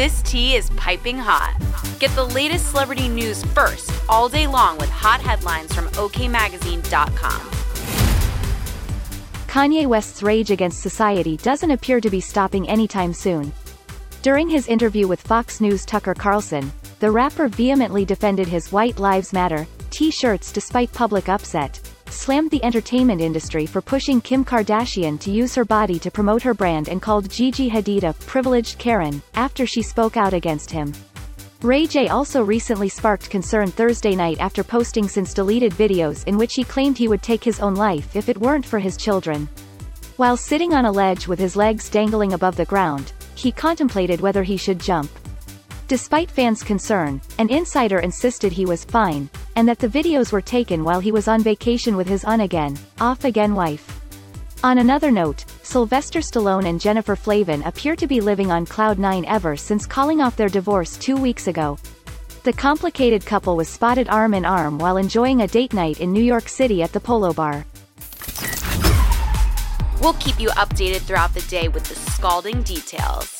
This tea is piping hot. Get the latest celebrity news first all day long with hot headlines from OKMagazine.com. Kanye West's rage against society doesn't appear to be stopping anytime soon. During his interview with Fox News' Tucker Carlson, the rapper vehemently defended his White Lives Matter t-shirts despite public upset, slammed the entertainment industry for pushing Kim Kardashian to use her body to promote her brand and called Gigi Hadid a privileged Karen after she spoke out against him. Ray J also recently sparked concern Thursday night after posting since deleted videos in which he claimed he would take his own life if it weren't for his children. While sitting on a ledge with his legs dangling above the ground, he contemplated whether he should jump. Despite fans' concern, an insider insisted he was fine, and that the videos were taken while he was on vacation with his on-again, off-again wife. On another note, Sylvester Stallone and Jennifer Flavin appear to be living on cloud nine ever since calling off their divorce two weeks ago. The complicated couple was spotted arm in arm while enjoying a date night in New York City at the Polo Bar. We'll keep you updated throughout the day with the scalding details.